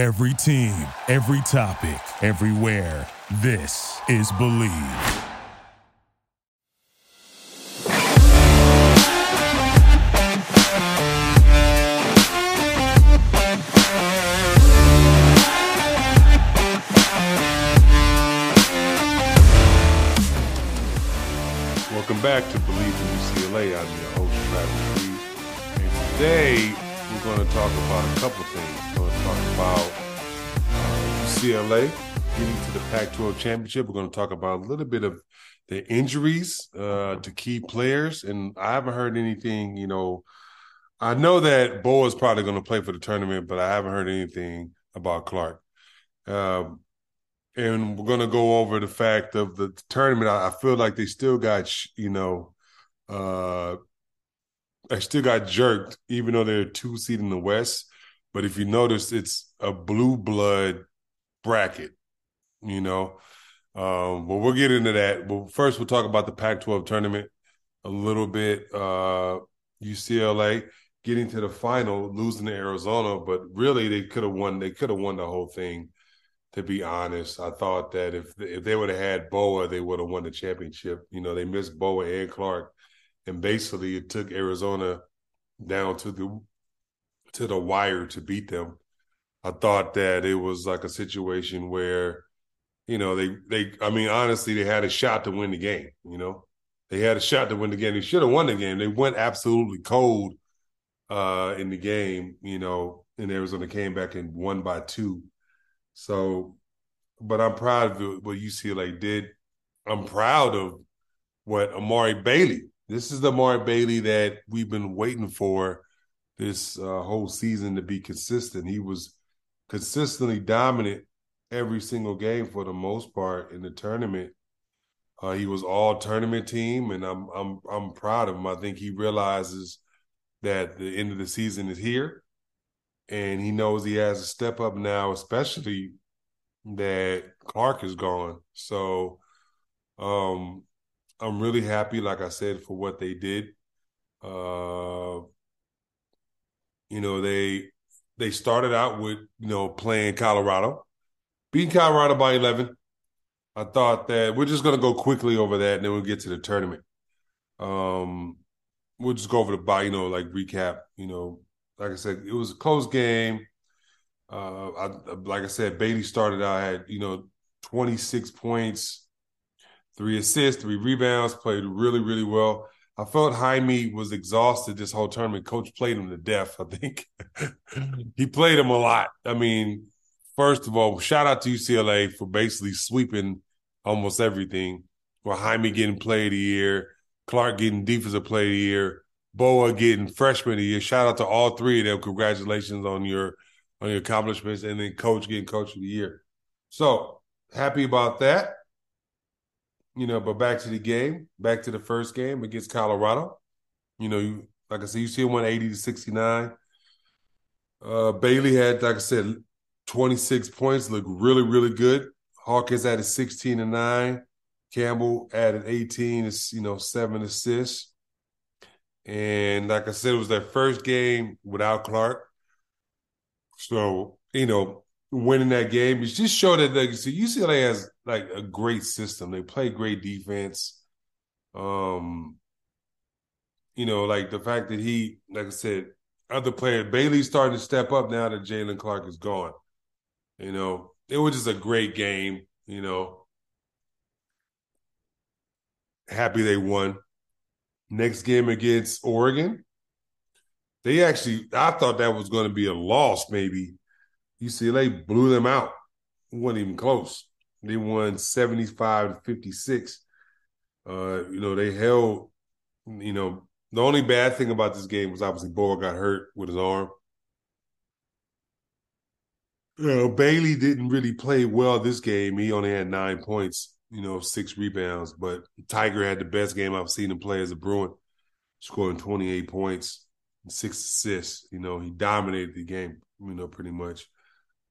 Every team, every topic, everywhere. This is Bleav. Welcome back to Bleav in UCLA. I'm your host, Travis Reed. And today we're going to talk about a couple of things. We're going to talk about uh, UCLA getting to the Pac 12 championship. We're going to talk about a little bit of the injuries uh, to key players. And I haven't heard anything, you know. I know that Bo is probably going to play for the tournament, but I haven't heard anything about Clark. Um, and we're going to go over the fact of the tournament. I, I feel like they still got, you know, uh, I still got jerked, even though they're two seed in the West. But if you notice, it's a blue blood bracket, you know. Um, but we'll get into that. But first, we'll talk about the Pac-12 tournament a little bit. Uh, UCLA getting to the final, losing to Arizona, but really they could have won. They could have won the whole thing to be honest. I thought that if if they would have had Bona, they would have won the championship. You know, they missed Bona and Clark, and basically it took Arizona down to the to the wire to beat them. I thought that it was like a situation where, you know, they they I mean, honestly, they had a shot to win the game, you know. They had a shot to win the game. They should have won the game. They went absolutely cold uh in the game, you know, and Arizona came back and won by two so, but I'm proud of what UCLA did. I'm proud of what Amari Bailey. This is the Mark Bailey that we've been waiting for this uh, whole season to be consistent. He was consistently dominant every single game for the most part in the tournament. Uh, he was all tournament team, and I'm I'm I'm proud of him. I think he realizes that the end of the season is here, and he knows he has to step up now, especially that Clark is gone. So um I'm really happy, like I said, for what they did. Uh you know, they they started out with, you know, playing Colorado, beating Colorado by 11. I thought that we're just to go quickly over that and then we'll get to the tournament. Um, we'll just go over the by, you know, like recap, you know, like I said, it was a close game. Uh, I, like I said, Bailey started out at you know 26 points, three assists, three rebounds, played really really well. I felt Jaime was exhausted this whole tournament. Coach played him to death. I think he played him a lot. I mean, first of all, shout out to UCLA for basically sweeping almost everything. For Jaime getting play of the year, Clark getting defensive play of the year, Bona getting freshman of the year. Shout out to all three of them. Congratulations on your on your accomplishments, and then coach getting coach of the year. So happy about that. You know, but back to the game, back to the first game against Colorado. You know, you like I said, you see one eighty to sixty nine. Uh, Bailey had, like I said, twenty six points, looked really, really good. Hawkins added sixteen and nine. Campbell added eighteen, you know, seven assists. And like I said, it was their first game without Clark. So, you know, winning that game It just showed that like so UCLA has like a great system. They play great defense. Um, you know, like the fact that he, like I said, other player Bailey's starting to step up now that Jaylen Clark is gone. You know, it was just a great game. You know, happy they won. Next game against Oregon, they actually, I thought that was going to be a loss, maybe. UCLA blew them out. It wasn't even close. They won 75 to 56. Uh, you know, they held, you know, the only bad thing about this game was obviously Bona got hurt with his arm. You know, Bailey didn't really play well this game. He only had nine points you know, six rebounds. But Tyger had the best game I've seen him play as a Bruin, scoring 28 points, six assists. You know, he dominated the game, you know, pretty much.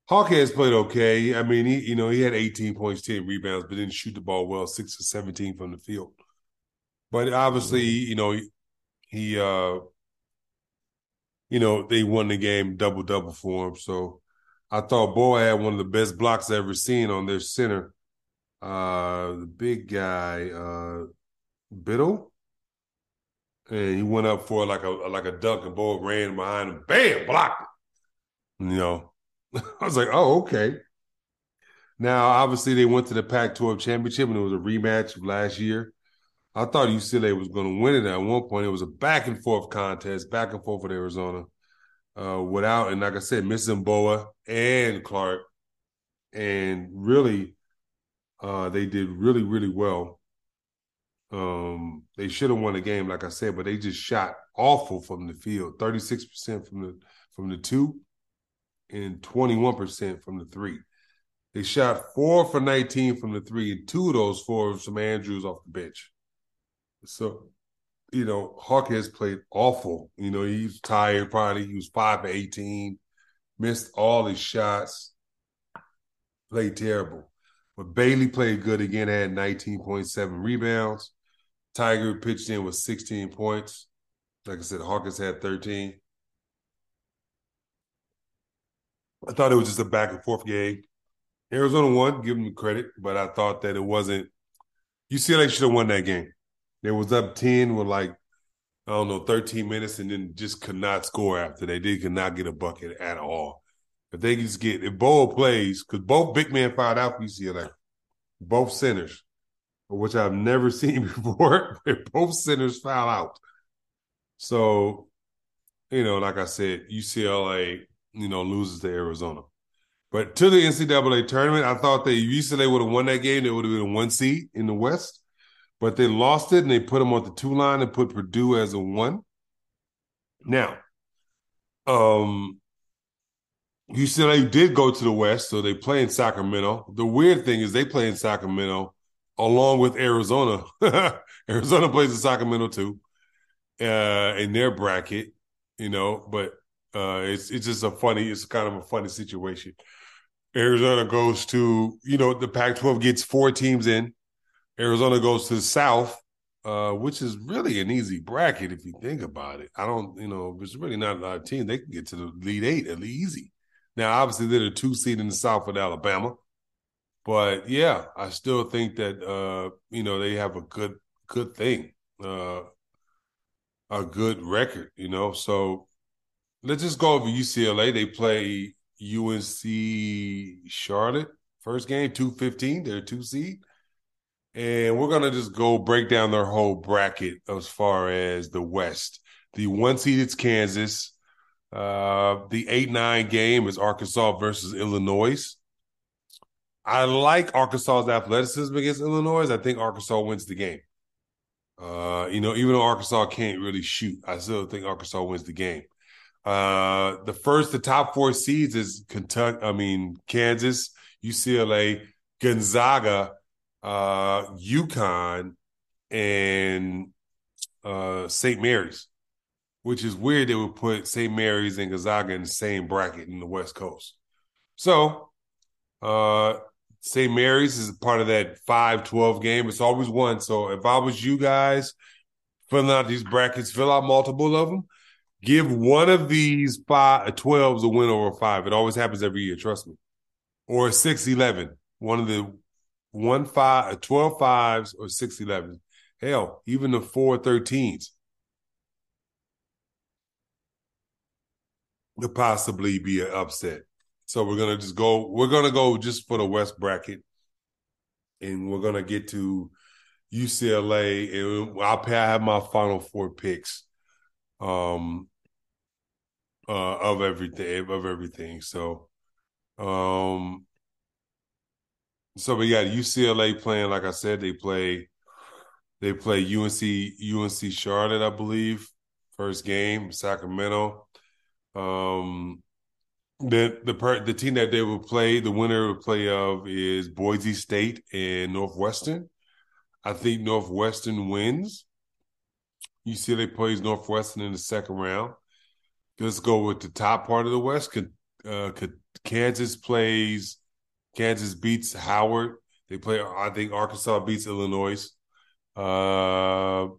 Hawkins played okay. I mean, he, you know, he had 18 points, 10 rebounds, but didn't shoot the ball well, six or 17 from the field. But obviously, you know, he, he uh, you know, they won the game double double for him. So I thought Bona had one of the best blocks I ever seen on their center. Uh, the big guy, uh, Bittle, and he went up for like a like a dunk, and Bona ran behind him, bam, blocked it. You know, I was like, oh, okay. Now, obviously, they went to the Pac-12 championship, and it was a rematch of last year. I thought UCLA was going to win it at one point. It was a back and forth contest, back and forth with Arizona, uh, without and like I said, missing Bona and Clark, and really, uh, they did really really well. Um, they should have won the game, like I said, but they just shot awful from the field, thirty six percent from the from the two, and twenty one percent from the three. They shot four for 19 from the three, and two of those four from Andrews off the bench. So, you know, Hawk has played awful. You know, he's tired probably. He was five for 18, missed all his shots, played terrible. But Bailey played good again, had 19.7 rebounds. Tyger pitched in with 16 points. Like I said, Hawkins had 13. I thought it was just a back and forth game. Arizona won, give them credit, but I thought that it wasn't. UCLA should have won that game. They was up 10 with like, I don't know, 13 minutes and then just could not score after they did, could not get a bucket at all. If they just get, if Bona plays, because both big men fouled out for UCLA, both centers, which I've never seen before, both centers foul out. So, you know, like I said, UCLA, you know, loses to Arizona. But to the NCAA tournament, I thought they UCLA would have won that game. They would have been a one seed in the West, but they lost it and they put them on the two line and put Purdue as a one. Now, um, UCLA did go to the West, so they play in Sacramento. The weird thing is they play in Sacramento along with Arizona. Arizona plays in Sacramento too, uh, in their bracket, you know. But uh, it's it's just a funny, it's kind of a funny situation. Arizona goes to, you know, the Pac 12 gets four teams in. Arizona goes to the South, uh, which is really an easy bracket if you think about it. I don't, you know, it's really not a lot of teams. They can get to the lead eight at least easy. Now, obviously, they're the two seed in the South with Alabama. But yeah, I still think that uh, you know, they have a good good thing. Uh a good record, you know. So let's just go over UCLA. They play UNC Charlotte. First game, 215. They're two seed. And we're going to just go break down their whole bracket as far as the West. The one seed is Kansas. Uh, the 8 9 game is Arkansas versus Illinois. I like Arkansas's athleticism against Illinois. I think Arkansas wins the game. Uh, you know, even though Arkansas can't really shoot, I still think Arkansas wins the game. Uh, the first, the top four seeds is Kentucky. I mean, Kansas, UCLA, Gonzaga, uh, UConn, and uh, St. Mary's. Which is weird. They would put St. Mary's and Gonzaga in the same bracket in the West Coast. So, uh, St. Mary's is part of that 5-12 game. It's always one. So if I was you guys filling out these brackets, fill out multiple of them Give one of these five, uh, 12s a win over five. It always happens every year, trust me. Or 6 11. One of the one five, uh, 12 fives or 6 11. Hell, even the 4 13s could possibly be an upset. So we're gonna just go. We're gonna go just for the West bracket, and we're gonna get to UCLA, and I'll have my final four picks um uh of everything of everything. So um so we got UCLA playing, like I said, they play they play UNC UNC Charlotte, I believe, first game, Sacramento. Um the the per, the team that they will play, the winner will play of is Boise State and Northwestern. I think Northwestern wins. UCLA plays Northwestern in the second round. Let's go with the top part of the West. Uh, Kansas plays. Kansas beats Howard. They play. I think Arkansas beats Illinois. Uh,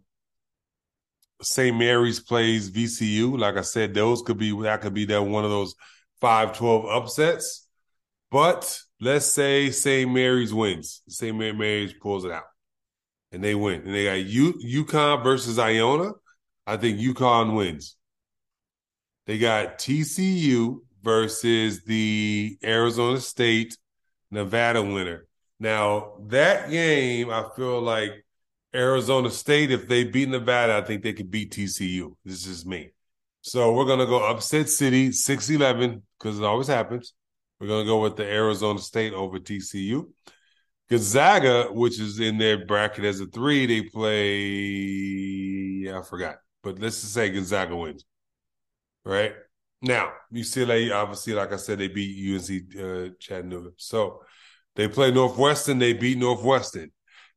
St. Mary's plays VCU. Like I said, those could be that could be that one of those 5-12 upsets. But let's say St. Mary's wins. St. Mary's pulls it out, and they win. And they got U- UConn versus Iona. I think UConn wins. They got TCU versus the Arizona State Nevada winner. Now, that game, I feel like Arizona State, if they beat Nevada, I think they could beat TCU. This is me. So we're going to go upset city 6 11 because it always happens. We're going to go with the Arizona State over TCU. Gonzaga, which is in their bracket as a three, they play. I forgot, but let's just say Gonzaga wins. Right now, UCLA obviously, like I said, they beat UNC uh, Chattanooga. So they play Northwestern, they beat Northwestern.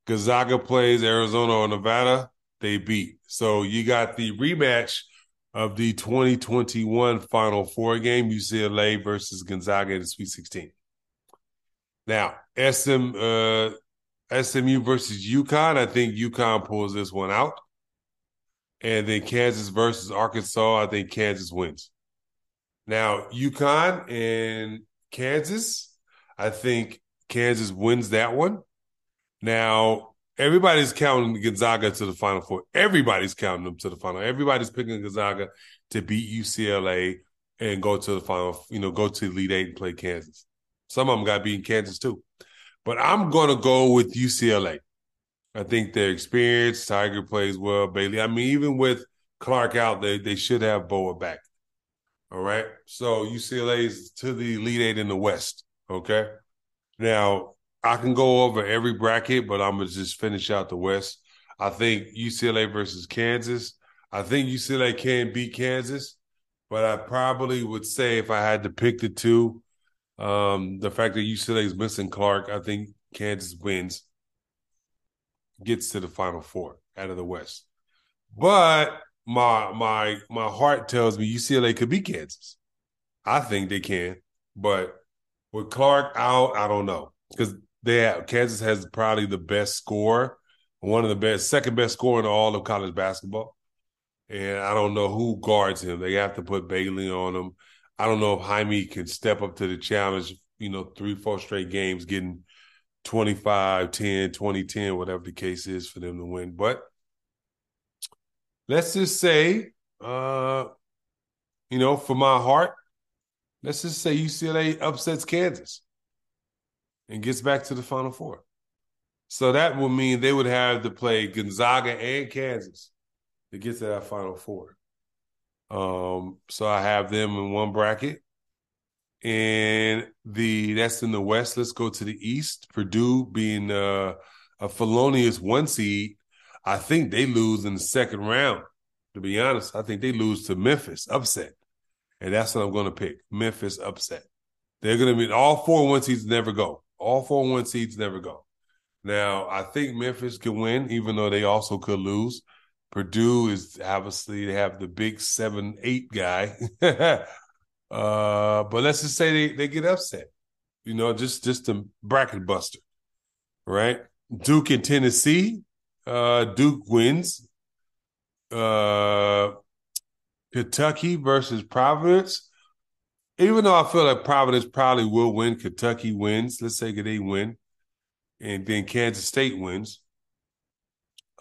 Gonzaga plays Arizona or Nevada, they beat. So you got the rematch of the 2021 Final Four game, UCLA versus Gonzaga in the Sweet 16. Now, SM, uh, SMU versus UConn, I think UConn pulls this one out. And then Kansas versus Arkansas, I think Kansas wins. Now, UConn and Kansas, I think Kansas wins that one. Now, everybody's counting Gonzaga to the Final Four. Everybody's counting them to the final. Everybody's picking Gonzaga to beat UCLA and go to the final, you know, go to Elite Eight and play Kansas. Some of them got beat in Kansas too. But I'm going to go with UCLA. I think their experience, Tyger plays well, Bailey. I mean, even with Clark out, they, they should have Bona back. All right. So UCLA is to the Elite Eight in the West. Okay. Now, I can go over every bracket, but I'm gonna just finish out the West. I think UCLA versus Kansas. I think UCLA can beat Kansas, but I probably would say if I had to pick the two, um, the fact that UCLA is missing Clark, I think Kansas wins, gets to the Final Four out of the West. But my my my heart tells me UCLA could beat Kansas. I think they can, but with Clark out, I don't know because they have, Kansas has probably the best score, one of the best, second best score in all of college basketball. And I don't know who guards him. They have to put Bailey on him. I don't know if Jaime can step up to the challenge, you know, three, four straight games, getting 25, 10, 20, 10, whatever the case is for them to win. But let's just say, uh, you know, for my heart, let's just say UCLA upsets Kansas and gets back to the Final Four. So that would mean they would have to play Gonzaga and Kansas to get to that Final Four. Um, so I have them in one bracket. And the that's in the West. Let's go to the East. Purdue being uh, a felonious one seed. I think they lose in the second round. To be honest, I think they lose to Memphis upset, and that's what I'm going to pick. Memphis upset. They're going to be all four one seeds never go. All four one seeds never go. Now, I think Memphis can win, even though they also could lose. Purdue is obviously they have the big seven eight guy, uh, but let's just say they, they get upset. You know, just just a bracket buster, right? Duke and Tennessee. Uh, Duke wins. Uh, Kentucky versus Providence even though I feel like Providence probably will win, Kentucky wins. Let's say they win, and then Kansas State wins.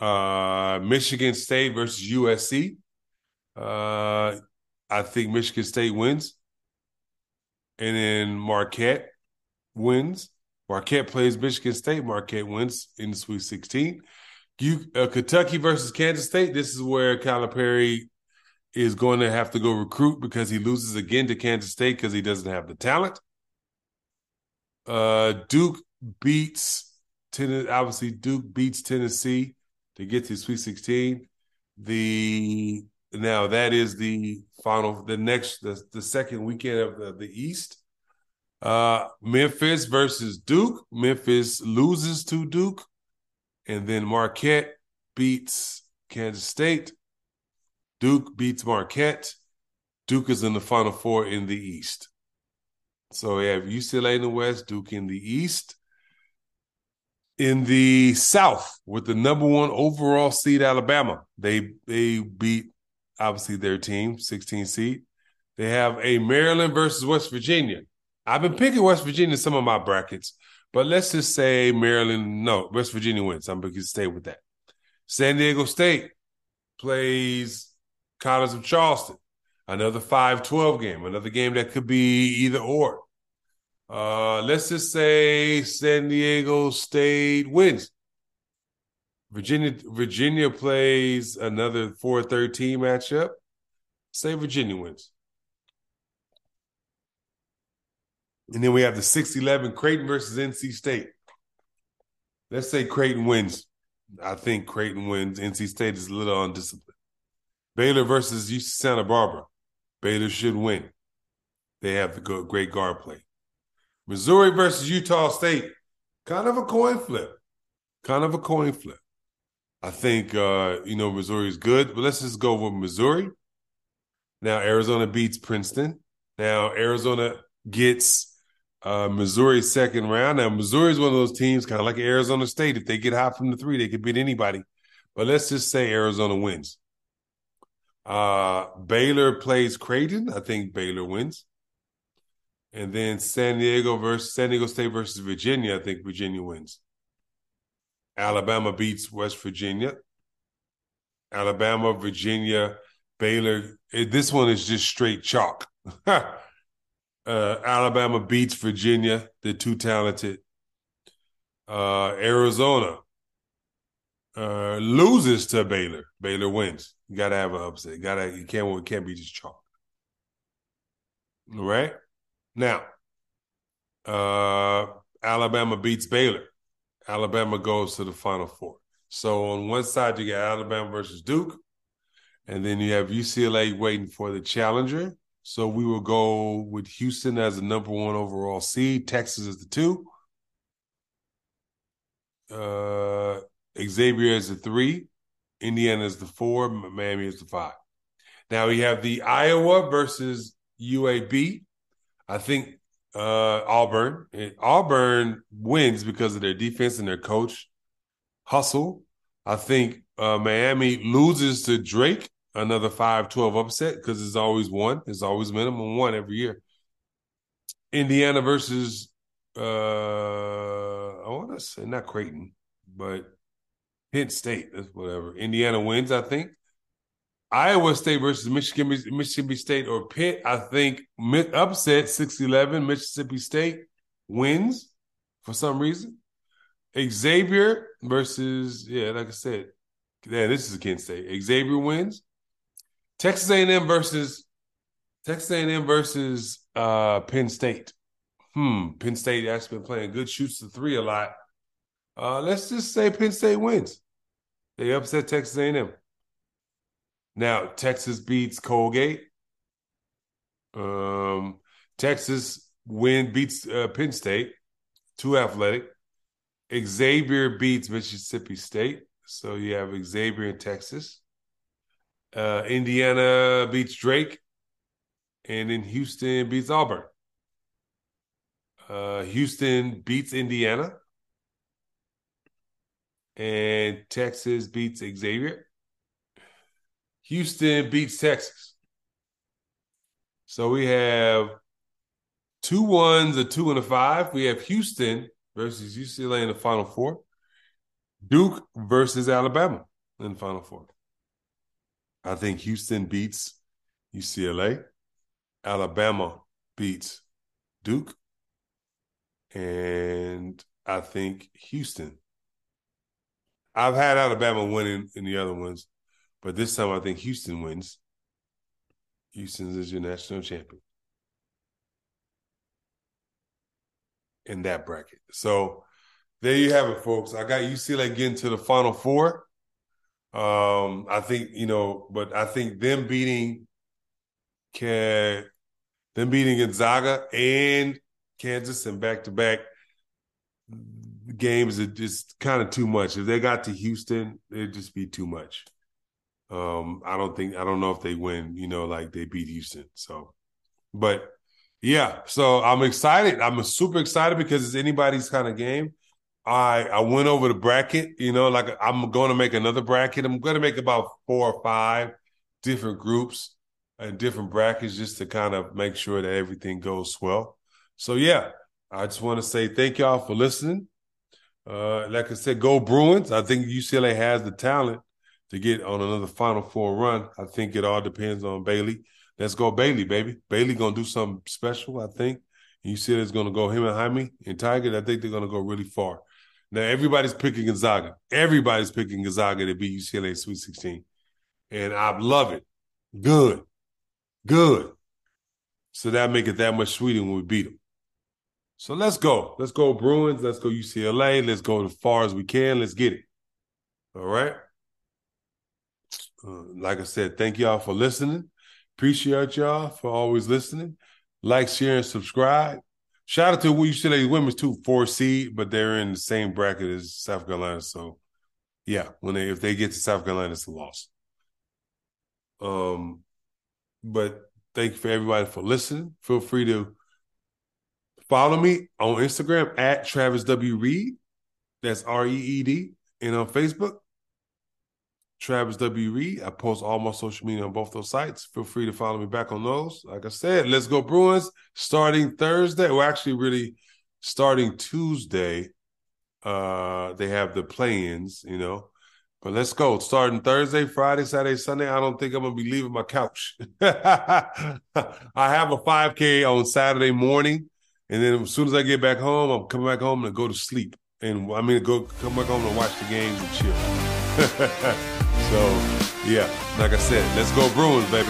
Uh, Michigan State versus USC. Uh, I think Michigan State wins, and then Marquette wins. Marquette plays Michigan State. Marquette wins in the Sweet 16. You, uh, Kentucky versus Kansas State. This is where Calipari is going to have to go recruit because he loses again to Kansas State because he doesn't have the talent. Uh, Duke beats Tennessee. Obviously, Duke beats Tennessee to get to Sweet 16. The now that is the final, the next, the, the second weekend of the, the East. Uh, Memphis versus Duke. Memphis loses to Duke, and then Marquette beats Kansas State. Duke beats Marquette. Duke is in the Final Four in the East. So we have UCLA in the West, Duke in the East. In the South, with the number one overall seed Alabama, they they beat obviously their team, 16 seed. They have a Maryland versus West Virginia. I've been picking West Virginia in some of my brackets, but let's just say Maryland. No, West Virginia wins. I'm going to stay with that. San Diego State plays College of Charleston. Another 5-12 game, another game that could be either or. Uh, let's just say San Diego State wins. Virginia Virginia plays another 4-13 matchup. Say Virginia wins. And then we have the 6-11 Creighton versus NC State. Let's say Creighton wins. I think Creighton wins. NC State is a little undisciplined. Baylor versus UC Santa Barbara. Baylor should win. They have the great guard play. Missouri versus Utah State. Kind of a coin flip. Kind of a coin flip. I think uh, you know Missouri is good, but let's just go with Missouri. Now Arizona beats Princeton. Now Arizona gets uh, Missouri second round. Now Missouri is one of those teams, kind of like Arizona State. If they get hot from the three, they could beat anybody. But let's just say Arizona wins. Uh, Baylor plays Creighton. I think Baylor wins. And then San Diego versus San Diego State versus Virginia. I think Virginia wins. Alabama beats West Virginia. Alabama, Virginia, Baylor. This one is just straight chalk. uh, Alabama beats Virginia. They're too talented. Uh, Arizona uh, loses to Baylor. Baylor wins. You gotta have an upset. You gotta you can't can't be just chalk. All right. Now, uh, Alabama beats Baylor. Alabama goes to the Final Four. So on one side you got Alabama versus Duke, and then you have UCLA waiting for the challenger. So we will go with Houston as the number one overall seed. Texas is the two. Uh, Xavier is the three. Indiana is the four. Miami is the five. Now we have the Iowa versus UAB. I think uh, Auburn. Auburn wins because of their defense and their coach hustle. I think uh, Miami loses to Drake, another 5-12 upset because it's always one. It's always minimum one every year. Indiana versus uh, I want to say not Creighton, but Penn State. That's whatever. Indiana wins, I think. Iowa State versus Michigan, Mississippi State or Pitt, I think upset 6-11. Mississippi State wins for some reason. Xavier versus yeah, like I said, yeah, this is Kent State. Xavier wins. Texas A&M versus Texas A&M versus uh, Penn State. Hmm, Penn State actually been playing good shoots to three a lot. Uh, let's just say Penn State wins. They upset Texas A&M. Now Texas beats Colgate. Um, Texas win beats uh, Penn State, too athletic. Xavier beats Mississippi State, so you have Xavier in Texas. Uh, Indiana beats Drake, and then Houston beats Auburn. Uh, Houston beats Indiana, and Texas beats Xavier. Houston beats Texas. So we have two ones, a two, and a five. We have Houston versus UCLA in the Final Four. Duke versus Alabama in the Final Four. I think Houston beats UCLA. Alabama beats Duke. And I think Houston. I've had Alabama winning in the other ones. But this time I think Houston wins. Houston is your national champion. In that bracket. So there you have it, folks. I got UCLA getting to the final four. Um, I think, you know, but I think them beating can them beating Gonzaga and Kansas and back to back games are just kind of too much. If they got to Houston, it'd just be too much. Um, I don't think I don't know if they win, you know, like they beat Houston. So, but yeah, so I'm excited. I'm super excited because it's anybody's kind of game. I I went over the bracket, you know, like I'm going to make another bracket. I'm going to make about four or five different groups and different brackets just to kind of make sure that everything goes well. So yeah, I just want to say thank y'all for listening. Uh, like I said, go Bruins. I think UCLA has the talent to get on another Final Four run. I think it all depends on Bailey. Let's go Bailey, baby. Bailey gonna do something special. I think. UCLA it's gonna go him and Jaime and Tyger. I think they're gonna go really far. Now everybody's picking Gonzaga. Everybody's picking Gonzaga to beat UCLA Sweet 16, and I love it. Good, good. So that make it that much sweeter when we beat them. So let's go. Let's go Bruins. Let's go UCLA. Let's go as far as we can. Let's get it. All right. Uh, like I said, thank y'all for listening. Appreciate y'all for always listening. Like, share, and subscribe. Shout out to UCLA women's too, four seed, but they're in the same bracket as South Carolina. So yeah, when they if they get to South Carolina, it's a loss. Um, but thank you for everybody for listening. Feel free to follow me on Instagram at Travis W. Reed. That's R E E D. And on Facebook, Travis W. Reed. I post all my social media on both those sites. Feel free to follow me back on those. Like I said, let's go Bruins starting Thursday. Well, actually, really starting Tuesday. Uh, they have the play-ins, you know. But let's go. Starting Thursday, Friday, Saturday, Sunday. I don't think I'm gonna be leaving my couch. I have a 5K on Saturday morning, and then as soon as I get back home, I'm coming back home and go to sleep. And I mean, go come back home and watch the games and chill. So, yeah, like I said, let's go Bruins, baby.